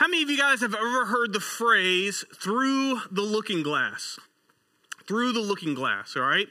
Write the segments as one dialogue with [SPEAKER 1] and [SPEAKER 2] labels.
[SPEAKER 1] How many of you guys have ever heard the phrase through the looking glass? Through the looking glass, all right?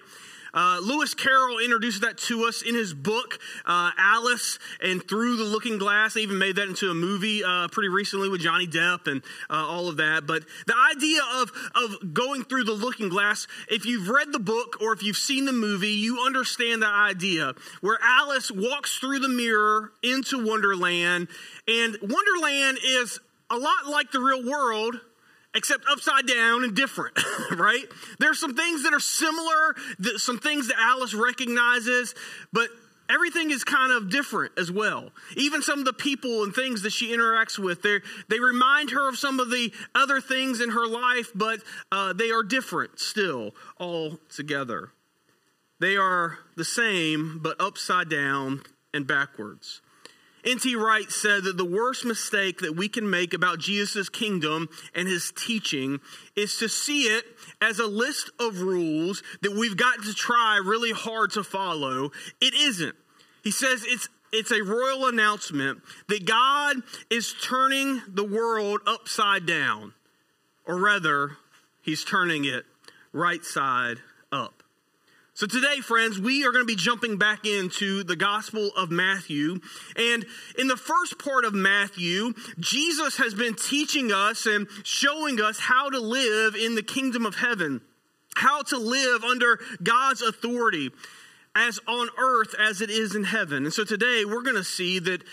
[SPEAKER 1] Uh, Lewis Carroll introduced that to us in his book, uh, Alice and Through the Looking Glass. They even made that into a movie uh, pretty recently with Johnny Depp and uh, all of that. But the idea of, of going through the looking glass, if you've read the book or if you've seen the movie, you understand that idea where Alice walks through the mirror into Wonderland. And Wonderland is a lot like the real world, except upside down and different, right? There's some things that are similar, some things that Alice recognizes, but everything is kind of different as well. Even some of the people and things that she interacts with, they remind her of some of the other things in her life, but uh, they are different still all together. They are the same, but upside down and backwards. N.T. Wright said that the worst mistake that we can make about Jesus' kingdom and his teaching is to see it as a list of rules that we've got to try really hard to follow. It isn't. He says it's it's a royal announcement that God is turning the world upside down, or rather, he's turning it right side. So, today, friends, we are going to be jumping back into the Gospel of Matthew. And in the first part of Matthew, Jesus has been teaching us and showing us how to live in the kingdom of heaven, how to live under God's authority as on earth as it is in heaven. And so, today, we're going to see that.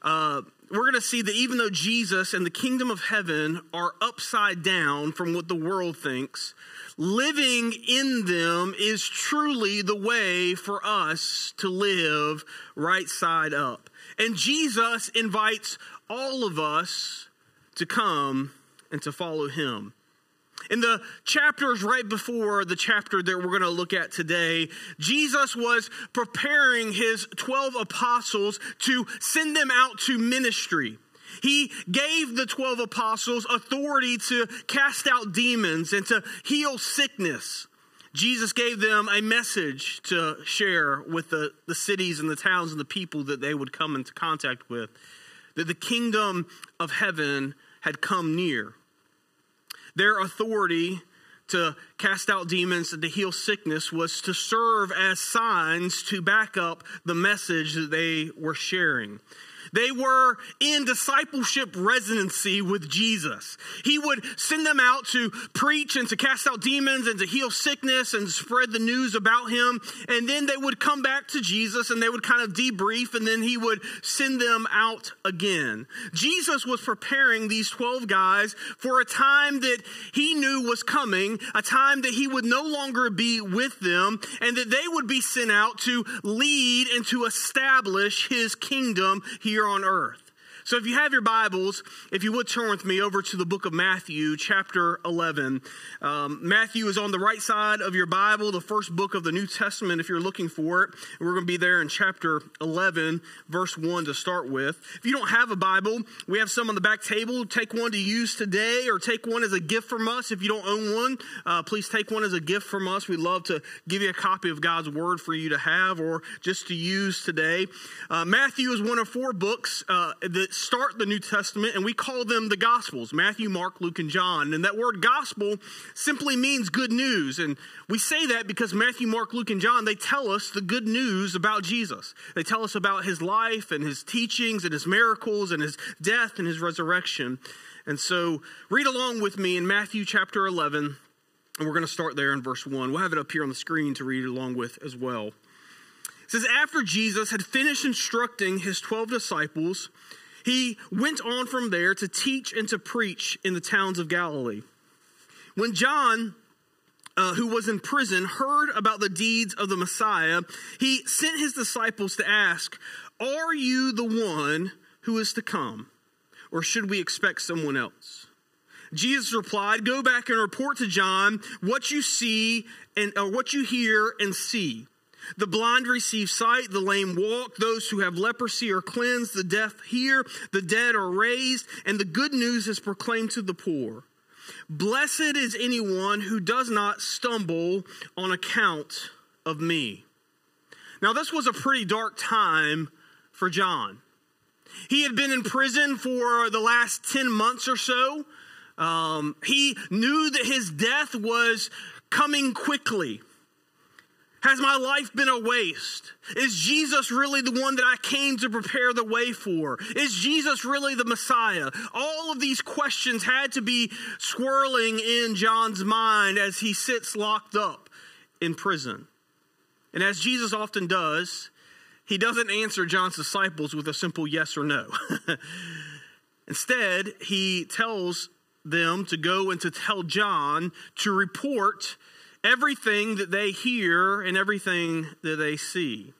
[SPEAKER 1] Uh, we're going to see that even though Jesus and the kingdom of heaven are upside down from what the world thinks, living in them is truly the way for us to live right side up. And Jesus invites all of us to come and to follow him. In the chapters right before the chapter that we're going to look at today, Jesus was preparing his 12 apostles to send them out to ministry. He gave the 12 apostles authority to cast out demons and to heal sickness. Jesus gave them a message to share with the, the cities and the towns and the people that they would come into contact with that the kingdom of heaven had come near. Their authority to cast out demons and to heal sickness was to serve as signs to back up the message that they were sharing. They were in discipleship residency with Jesus. He would send them out to preach and to cast out demons and to heal sickness and spread the news about him. And then they would come back to Jesus and they would kind of debrief and then he would send them out again. Jesus was preparing these 12 guys for a time that he knew was coming, a time that he would no longer be with them and that they would be sent out to lead and to establish his kingdom here here on earth. So, if you have your Bibles, if you would turn with me over to the book of Matthew, chapter 11. Um, Matthew is on the right side of your Bible, the first book of the New Testament, if you're looking for it. We're going to be there in chapter 11, verse 1 to start with. If you don't have a Bible, we have some on the back table. Take one to use today or take one as a gift from us. If you don't own one, uh, please take one as a gift from us. We'd love to give you a copy of God's Word for you to have or just to use today. Uh, Matthew is one of four books uh, that start the New Testament, and we call them the Gospels Matthew, Mark, Luke, and John. And that word gospel simply means good news. And we say that because Matthew, Mark, Luke, and John, they tell us the good news about Jesus. They tell us about his life and his teachings and his miracles and his death and his resurrection. And so read along with me in Matthew chapter 11, and we're going to start there in verse 1. We'll have it up here on the screen to read along with as well. It says, After Jesus had finished instructing his 12 disciples, he went on from there to teach and to preach in the towns of Galilee. When John, uh, who was in prison, heard about the deeds of the Messiah, he sent his disciples to ask, Are you the one who is to come? Or should we expect someone else? Jesus replied, Go back and report to John what you see and or what you hear and see. The blind receive sight, the lame walk, those who have leprosy are cleansed, the deaf hear, the dead are raised, and the good news is proclaimed to the poor. Blessed is anyone who does not stumble on account of me. Now, this was a pretty dark time for John. He had been in prison for the last 10 months or so. Um, he knew that his death was coming quickly. Has my life been a waste? Is Jesus really the one that I came to prepare the way for? Is Jesus really the Messiah? All of these questions had to be swirling in John's mind as he sits locked up in prison. And as Jesus often does, he doesn't answer John's disciples with a simple yes or no. Instead, he tells them to go and to tell John to report everything that they hear and everything that they see.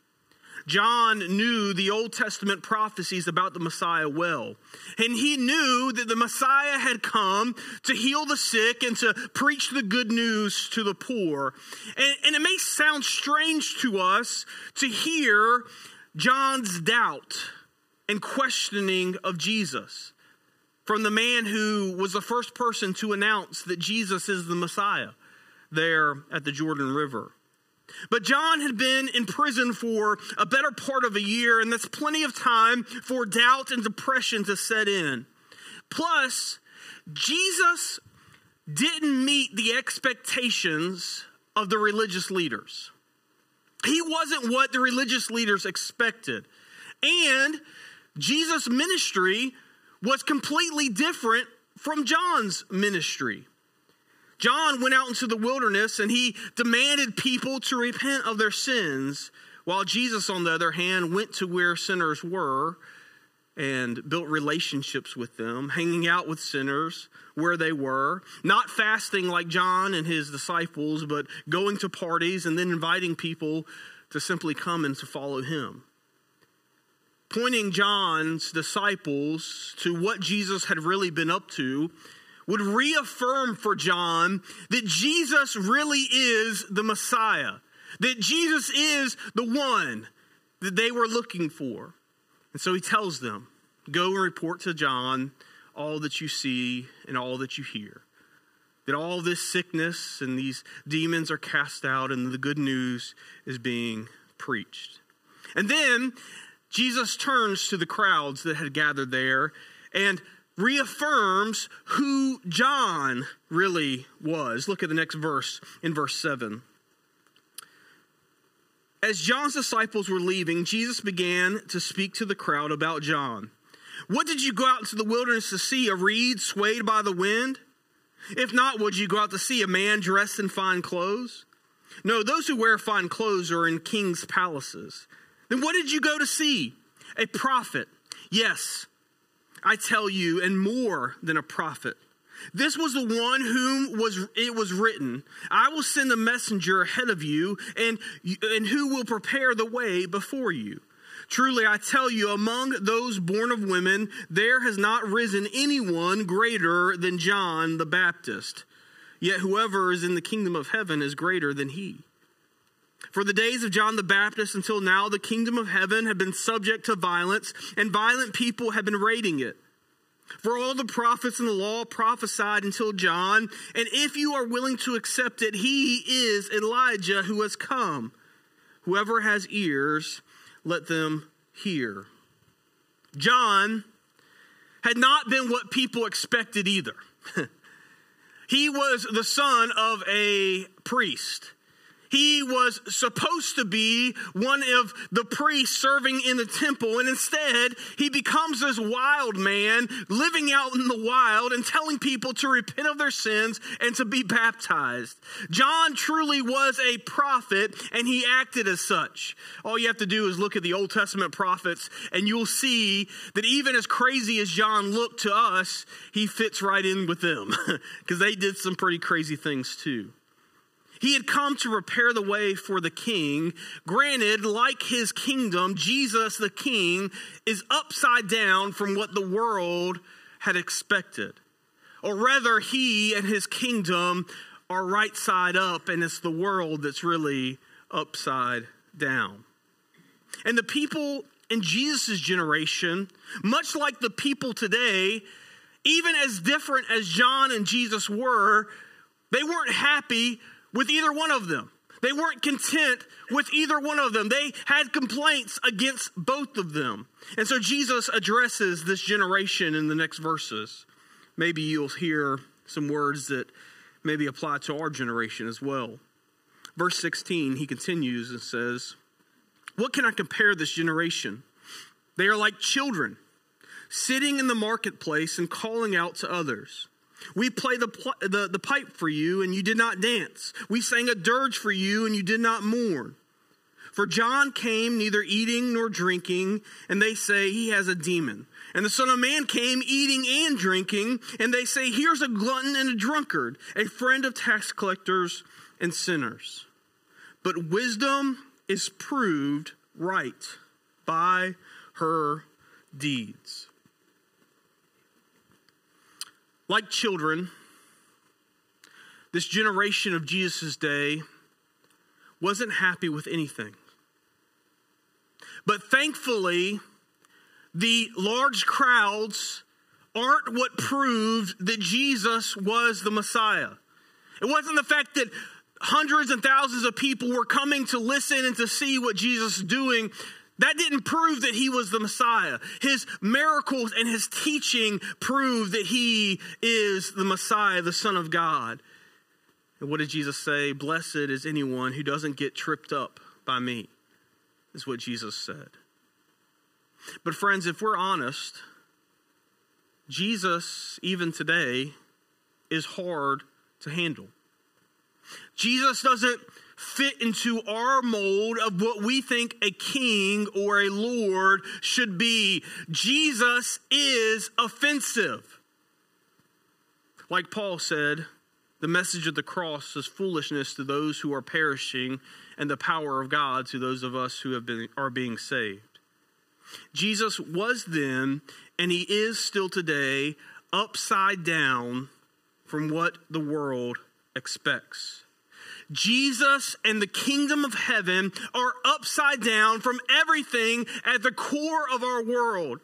[SPEAKER 1] John knew the Old Testament prophecies about the Messiah well. And he knew that the Messiah had come to heal the sick and to preach the good news to the poor. And, and it may sound strange to us to hear John's doubt and questioning of Jesus from the man who was the first person to announce that Jesus is the Messiah there at the Jordan River. But John had been in prison for a better part of a year, and that's plenty of time for doubt and depression to set in. Plus, Jesus didn't meet the expectations of the religious leaders. He wasn't what the religious leaders expected. And Jesus' ministry was completely different from John's ministry. John went out into the wilderness and he demanded people to repent of their sins, while Jesus, on the other hand, went to where sinners were and built relationships with them, hanging out with sinners where they were, not fasting like John and his disciples, but going to parties and then inviting people to simply come and to follow him. Pointing John's disciples to what Jesus had really been up to would reaffirm for John that Jesus really is the Messiah, that Jesus is the one that they were looking for. And so he tells them, Go and report to John all that you see and all that you hear. That all this sickness and these demons are cast out and the good news is being preached. And then Jesus turns to the crowds that had gathered there and reaffirms who John really was. Look at the next verse in verse 7. As John's disciples were leaving, Jesus began to speak to the crowd about John. What did you go out into the wilderness to see? A reed swayed by the wind? If not, would you go out to see a man dressed in fine clothes? No, those who wear fine clothes are in king's palaces. Then what did you go to see? A prophet. Yes, I tell you, and more than a prophet. This was the one whom was it was written, I will send a messenger ahead of you, and, and who will prepare the way before you. Truly, I tell you, among those born of women, there has not risen anyone greater than John the Baptist. Yet whoever is in the kingdom of heaven is greater than he. For the days of John the Baptist until now, the kingdom of heaven had been subject to violence, and violent people have been raiding it. For all the prophets and the law prophesied until John, and if you are willing to accept it, he is Elijah who has come. Whoever has ears, let them hear. John had not been what people expected either. he was the son of a priest. He was supposed to be one of the priests serving in the temple, and instead, he becomes this wild man living out in the wild and telling people to repent of their sins and to be baptized. John truly was a prophet, and he acted as such. All you have to do is look at the Old Testament prophets, and you'll see that even as crazy as John looked to us, he fits right in with them because they did some pretty crazy things too. He had come to prepare the way for the king. Granted, like his kingdom, Jesus the king is upside down from what the world had expected. Or rather, he and his kingdom are right side up, and it's the world that's really upside down. And the people in Jesus' generation, much like the people today, even as different as John and Jesus were, they weren't happy with either one of them. They weren't content with either one of them. They had complaints against both of them. And so Jesus addresses this generation in the next verses. Maybe you'll hear some words that maybe apply to our generation as well. Verse 16, he continues and says, What can I compare this generation? They are like children sitting in the marketplace and calling out to others. We played the, the, the pipe for you, and you did not dance. We sang a dirge for you, and you did not mourn. For John came neither eating nor drinking, and they say he has a demon. And the Son of Man came eating and drinking, and they say, Here's a glutton and a drunkard, a friend of tax collectors and sinners. But wisdom is proved right by her deeds. Like children, this generation of Jesus' day wasn't happy with anything. But thankfully, the large crowds aren't what proved that Jesus was the Messiah. It wasn't the fact that hundreds and thousands of people were coming to listen and to see what Jesus was doing. That didn't prove that he was the Messiah. His miracles and his teaching prove that he is the Messiah, the Son of God. And what did Jesus say? Blessed is anyone who doesn't get tripped up by me, is what Jesus said. But, friends, if we're honest, Jesus, even today, is hard to handle. Jesus doesn't fit into our mold of what we think a king or a lord should be. Jesus is offensive. Like Paul said, the message of the cross is foolishness to those who are perishing and the power of God to those of us who have been are being saved. Jesus was then and he is still today upside down from what the world expects. Jesus and the kingdom of heaven are upside down from everything at the core of our world.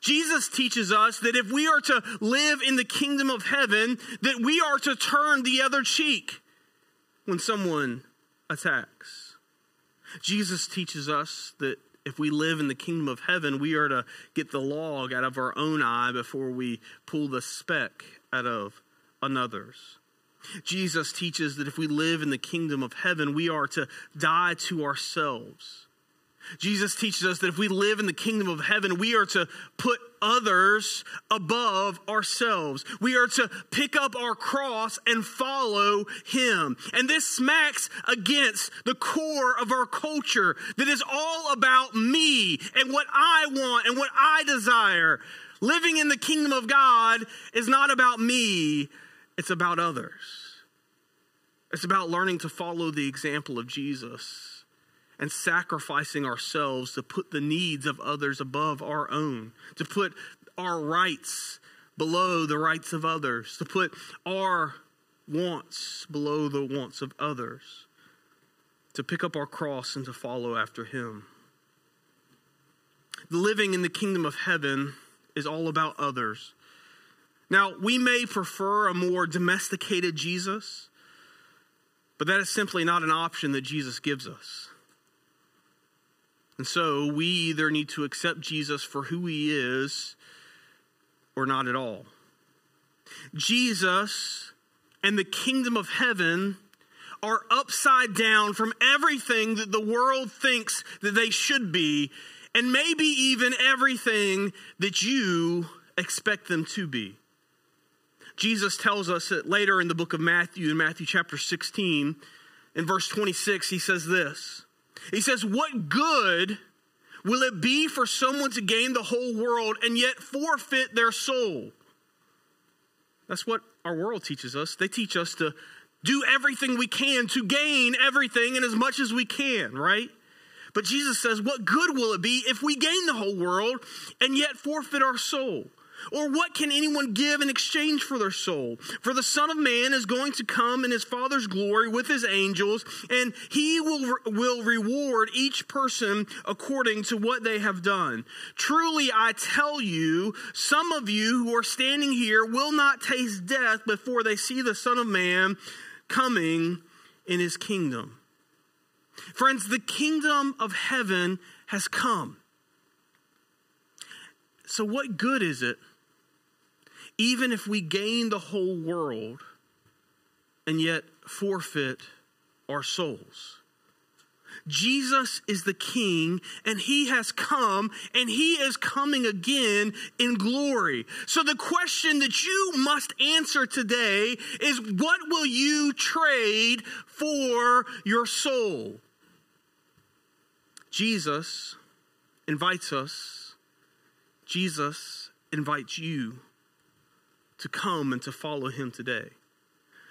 [SPEAKER 1] Jesus teaches us that if we are to live in the kingdom of heaven, that we are to turn the other cheek when someone attacks. Jesus teaches us that if we live in the kingdom of heaven, we are to get the log out of our own eye before we pull the speck out of another's. Jesus teaches that if we live in the kingdom of heaven, we are to die to ourselves. Jesus teaches us that if we live in the kingdom of heaven, we are to put others above ourselves. We are to pick up our cross and follow him. And this smacks against the core of our culture that is all about me and what I want and what I desire. Living in the kingdom of God is not about me, it's about others. It's about learning to follow the example of Jesus and sacrificing ourselves to put the needs of others above our own, to put our rights below the rights of others, to put our wants below the wants of others, to pick up our cross and to follow after Him. The living in the kingdom of heaven is all about others. Now, we may prefer a more domesticated Jesus, but that is simply not an option that Jesus gives us. And so we either need to accept Jesus for who he is or not at all. Jesus and the kingdom of heaven are upside down from everything that the world thinks that they should be, and maybe even everything that you expect them to be. Jesus tells us that later in the book of Matthew, in Matthew chapter 16, in verse 26, he says this. He says, What good will it be for someone to gain the whole world and yet forfeit their soul? That's what our world teaches us. They teach us to do everything we can to gain everything and as much as we can, right? But Jesus says, What good will it be if we gain the whole world and yet forfeit our soul? Or what can anyone give in exchange for their soul? For the Son of Man is going to come in his Father's glory with his angels, and he will, will reward each person according to what they have done. Truly, I tell you, some of you who are standing here will not taste death before they see the Son of Man coming in his kingdom. Friends, the kingdom of heaven has come. So, what good is it, even if we gain the whole world and yet forfeit our souls? Jesus is the king and he has come and he is coming again in glory. So the question that you must answer today is what will you trade for your soul? Jesus invites us, Jesus invites you to come and to follow him today,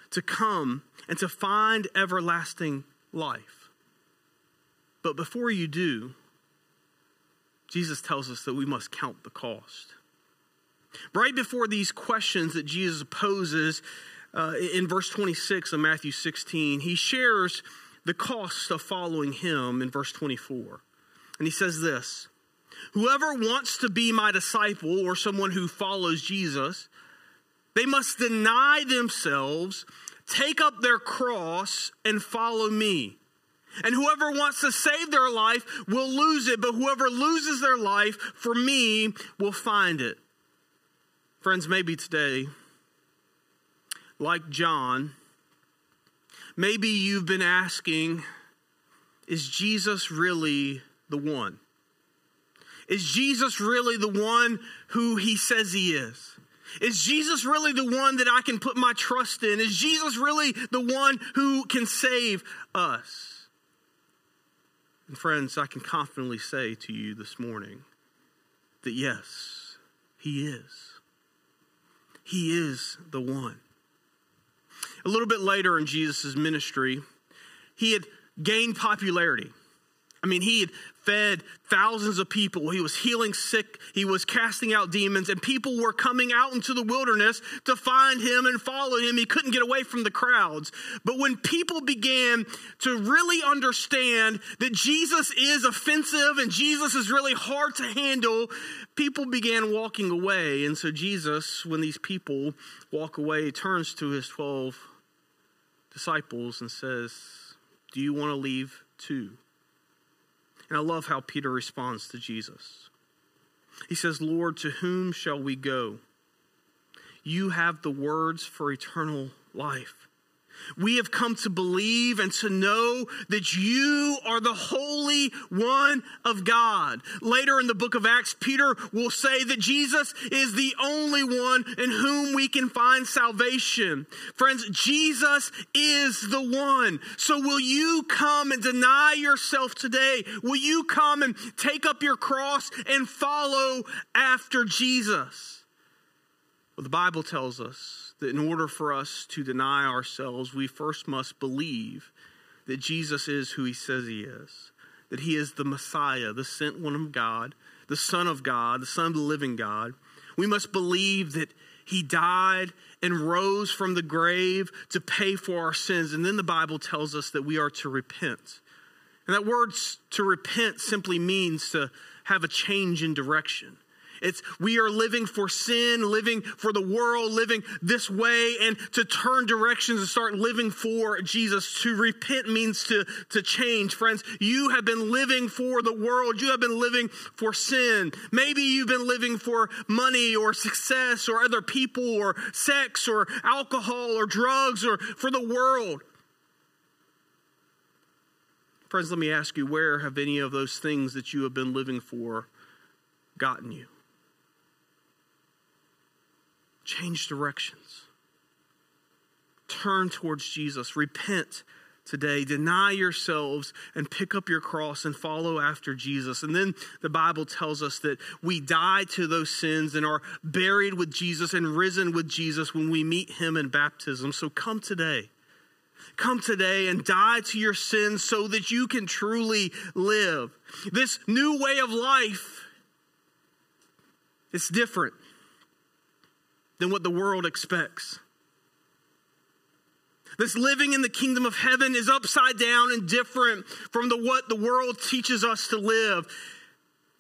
[SPEAKER 1] to come and to find everlasting life. But before you do, Jesus tells us that we must count the cost. Right before these questions that Jesus poses uh, in verse 26 of Matthew 16, he shares the cost of following him in verse 24. And he says this Whoever wants to be my disciple or someone who follows Jesus, they must deny themselves, take up their cross, and follow me. And whoever wants to save their life will lose it, but whoever loses their life for me will find it. Friends, maybe today, like John, maybe you've been asking, is Jesus really the one? Is Jesus really the one who he says he is? Is Jesus really the one that I can put my trust in? Is Jesus really the one who can save us? And friends, I can confidently say to you this morning that yes, He is. He is the one. A little bit later in Jesus' ministry, he had gained popularity. I mean, he had fed thousands of people. He was healing sick. He was casting out demons, and people were coming out into the wilderness to find him and follow him. He couldn't get away from the crowds. But when people began to really understand that Jesus is offensive and Jesus is really hard to handle, people began walking away. And so, Jesus, when these people walk away, turns to his 12 disciples and says, Do you want to leave too? And I love how Peter responds to Jesus. He says, Lord, to whom shall we go? You have the words for eternal life. We have come to believe and to know that you are the Holy One of God. Later in the book of Acts, Peter will say that Jesus is the only one in whom we can find salvation. Friends, Jesus is the one. So will you come and deny yourself today? Will you come and take up your cross and follow after Jesus? Well, the Bible tells us that in order for us to deny ourselves, we first must believe that Jesus is who he says he is, that he is the Messiah, the sent one of God, the Son of God, the Son of the living God. We must believe that he died and rose from the grave to pay for our sins. And then the Bible tells us that we are to repent. And that word to repent simply means to have a change in direction. It's we are living for sin, living for the world, living this way, and to turn directions and start living for Jesus. To repent means to, to change. Friends, you have been living for the world. You have been living for sin. Maybe you've been living for money or success or other people or sex or alcohol or drugs or for the world. Friends, let me ask you where have any of those things that you have been living for gotten you? Change directions. Turn towards Jesus. Repent today. Deny yourselves and pick up your cross and follow after Jesus. And then the Bible tells us that we die to those sins and are buried with Jesus and risen with Jesus when we meet him in baptism. So come today. Come today and die to your sins so that you can truly live. This new way of life, it's different than what the world expects. This living in the kingdom of heaven is upside down and different from the what the world teaches us to live.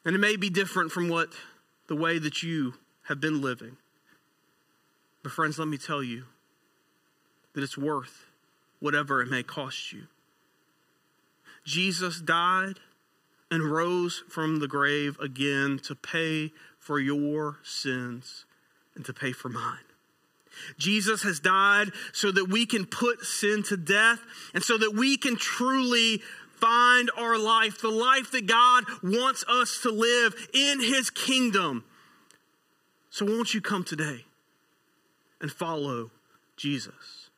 [SPEAKER 1] And it may be different from what the way that you have been living. But friends, let me tell you that it's worth whatever it may cost you. Jesus died and rose from the grave again to pay for your sins and to pay for mine. Jesus has died so that we can put sin to death and so that we can truly find our life, the life that God wants us to live in His kingdom. So, won't you come today and follow Jesus?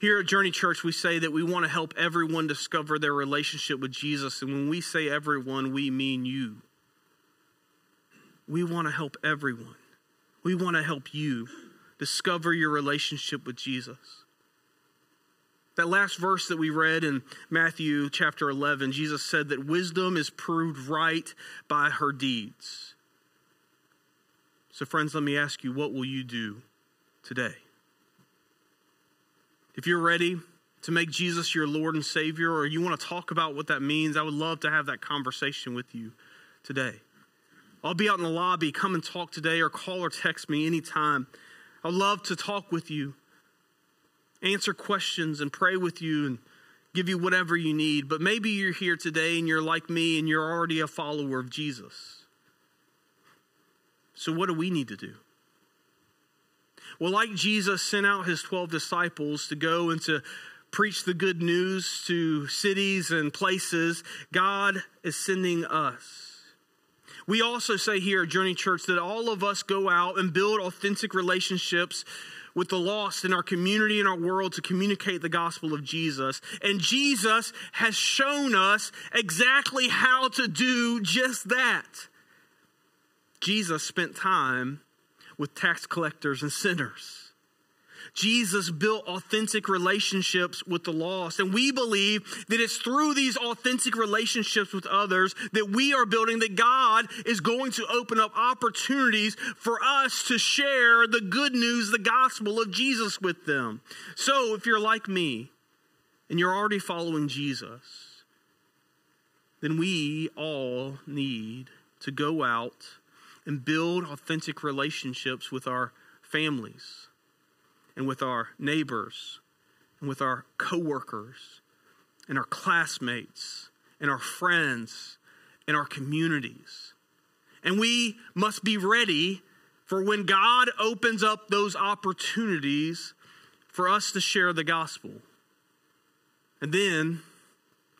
[SPEAKER 1] Here at Journey Church, we say that we want to help everyone discover their relationship with Jesus. And when we say everyone, we mean you. We want to help everyone. We want to help you discover your relationship with Jesus. That last verse that we read in Matthew chapter 11, Jesus said that wisdom is proved right by her deeds. So, friends, let me ask you, what will you do today? If you're ready to make Jesus your Lord and Savior, or you want to talk about what that means, I would love to have that conversation with you today. I'll be out in the lobby. Come and talk today, or call or text me anytime. I'd love to talk with you, answer questions, and pray with you, and give you whatever you need. But maybe you're here today and you're like me and you're already a follower of Jesus. So, what do we need to do? Well, like Jesus sent out his 12 disciples to go and to preach the good news to cities and places, God is sending us. We also say here at Journey Church that all of us go out and build authentic relationships with the lost in our community and our world to communicate the gospel of Jesus. And Jesus has shown us exactly how to do just that. Jesus spent time with tax collectors and sinners. Jesus built authentic relationships with the lost. And we believe that it's through these authentic relationships with others that we are building, that God is going to open up opportunities for us to share the good news, the gospel of Jesus with them. So if you're like me and you're already following Jesus, then we all need to go out and build authentic relationships with our families and with our neighbors and with our coworkers and our classmates and our friends and our communities. And we must be ready for when God opens up those opportunities for us to share the gospel. And then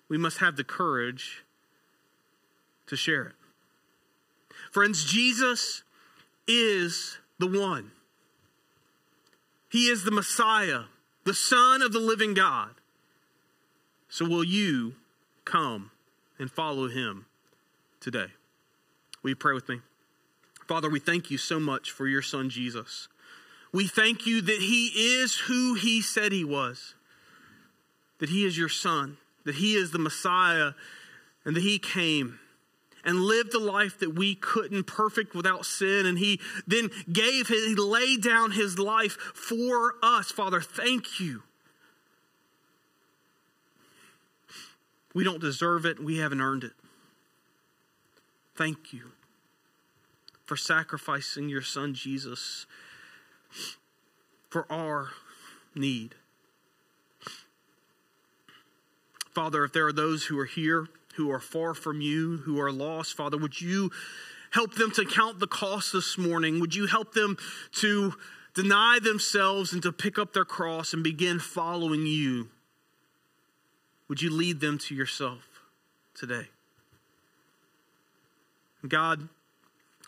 [SPEAKER 1] we must have the courage to share it. Friends, Jesus is the one. He is the Messiah, the Son of the living God. So will you come and follow him today? Will you pray with me? Father, we thank you so much for your Son, Jesus. We thank you that he is who he said he was, that he is your Son, that he is the Messiah, and that he came and lived the life that we couldn't, perfect without sin. And he then gave, his, he laid down his life for us. Father, thank you. We don't deserve it, we haven't earned it. Thank you for sacrificing your son Jesus for our need. Father, if there are those who are here, who are far from you, who are lost. Father, would you help them to count the cost this morning? Would you help them to deny themselves and to pick up their cross and begin following you? Would you lead them to yourself today? God,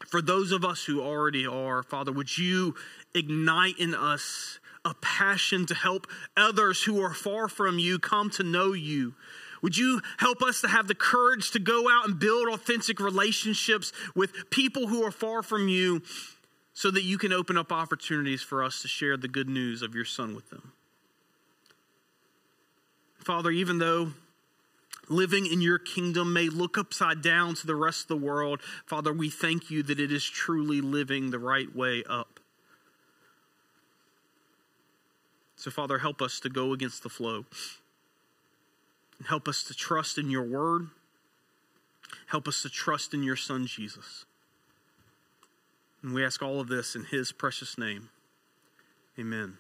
[SPEAKER 1] for those of us who already are, Father, would you ignite in us a passion to help others who are far from you come to know you? Would you help us to have the courage to go out and build authentic relationships with people who are far from you so that you can open up opportunities for us to share the good news of your Son with them? Father, even though living in your kingdom may look upside down to the rest of the world, Father, we thank you that it is truly living the right way up. So, Father, help us to go against the flow. Help us to trust in your word. Help us to trust in your son, Jesus. And we ask all of this in his precious name. Amen.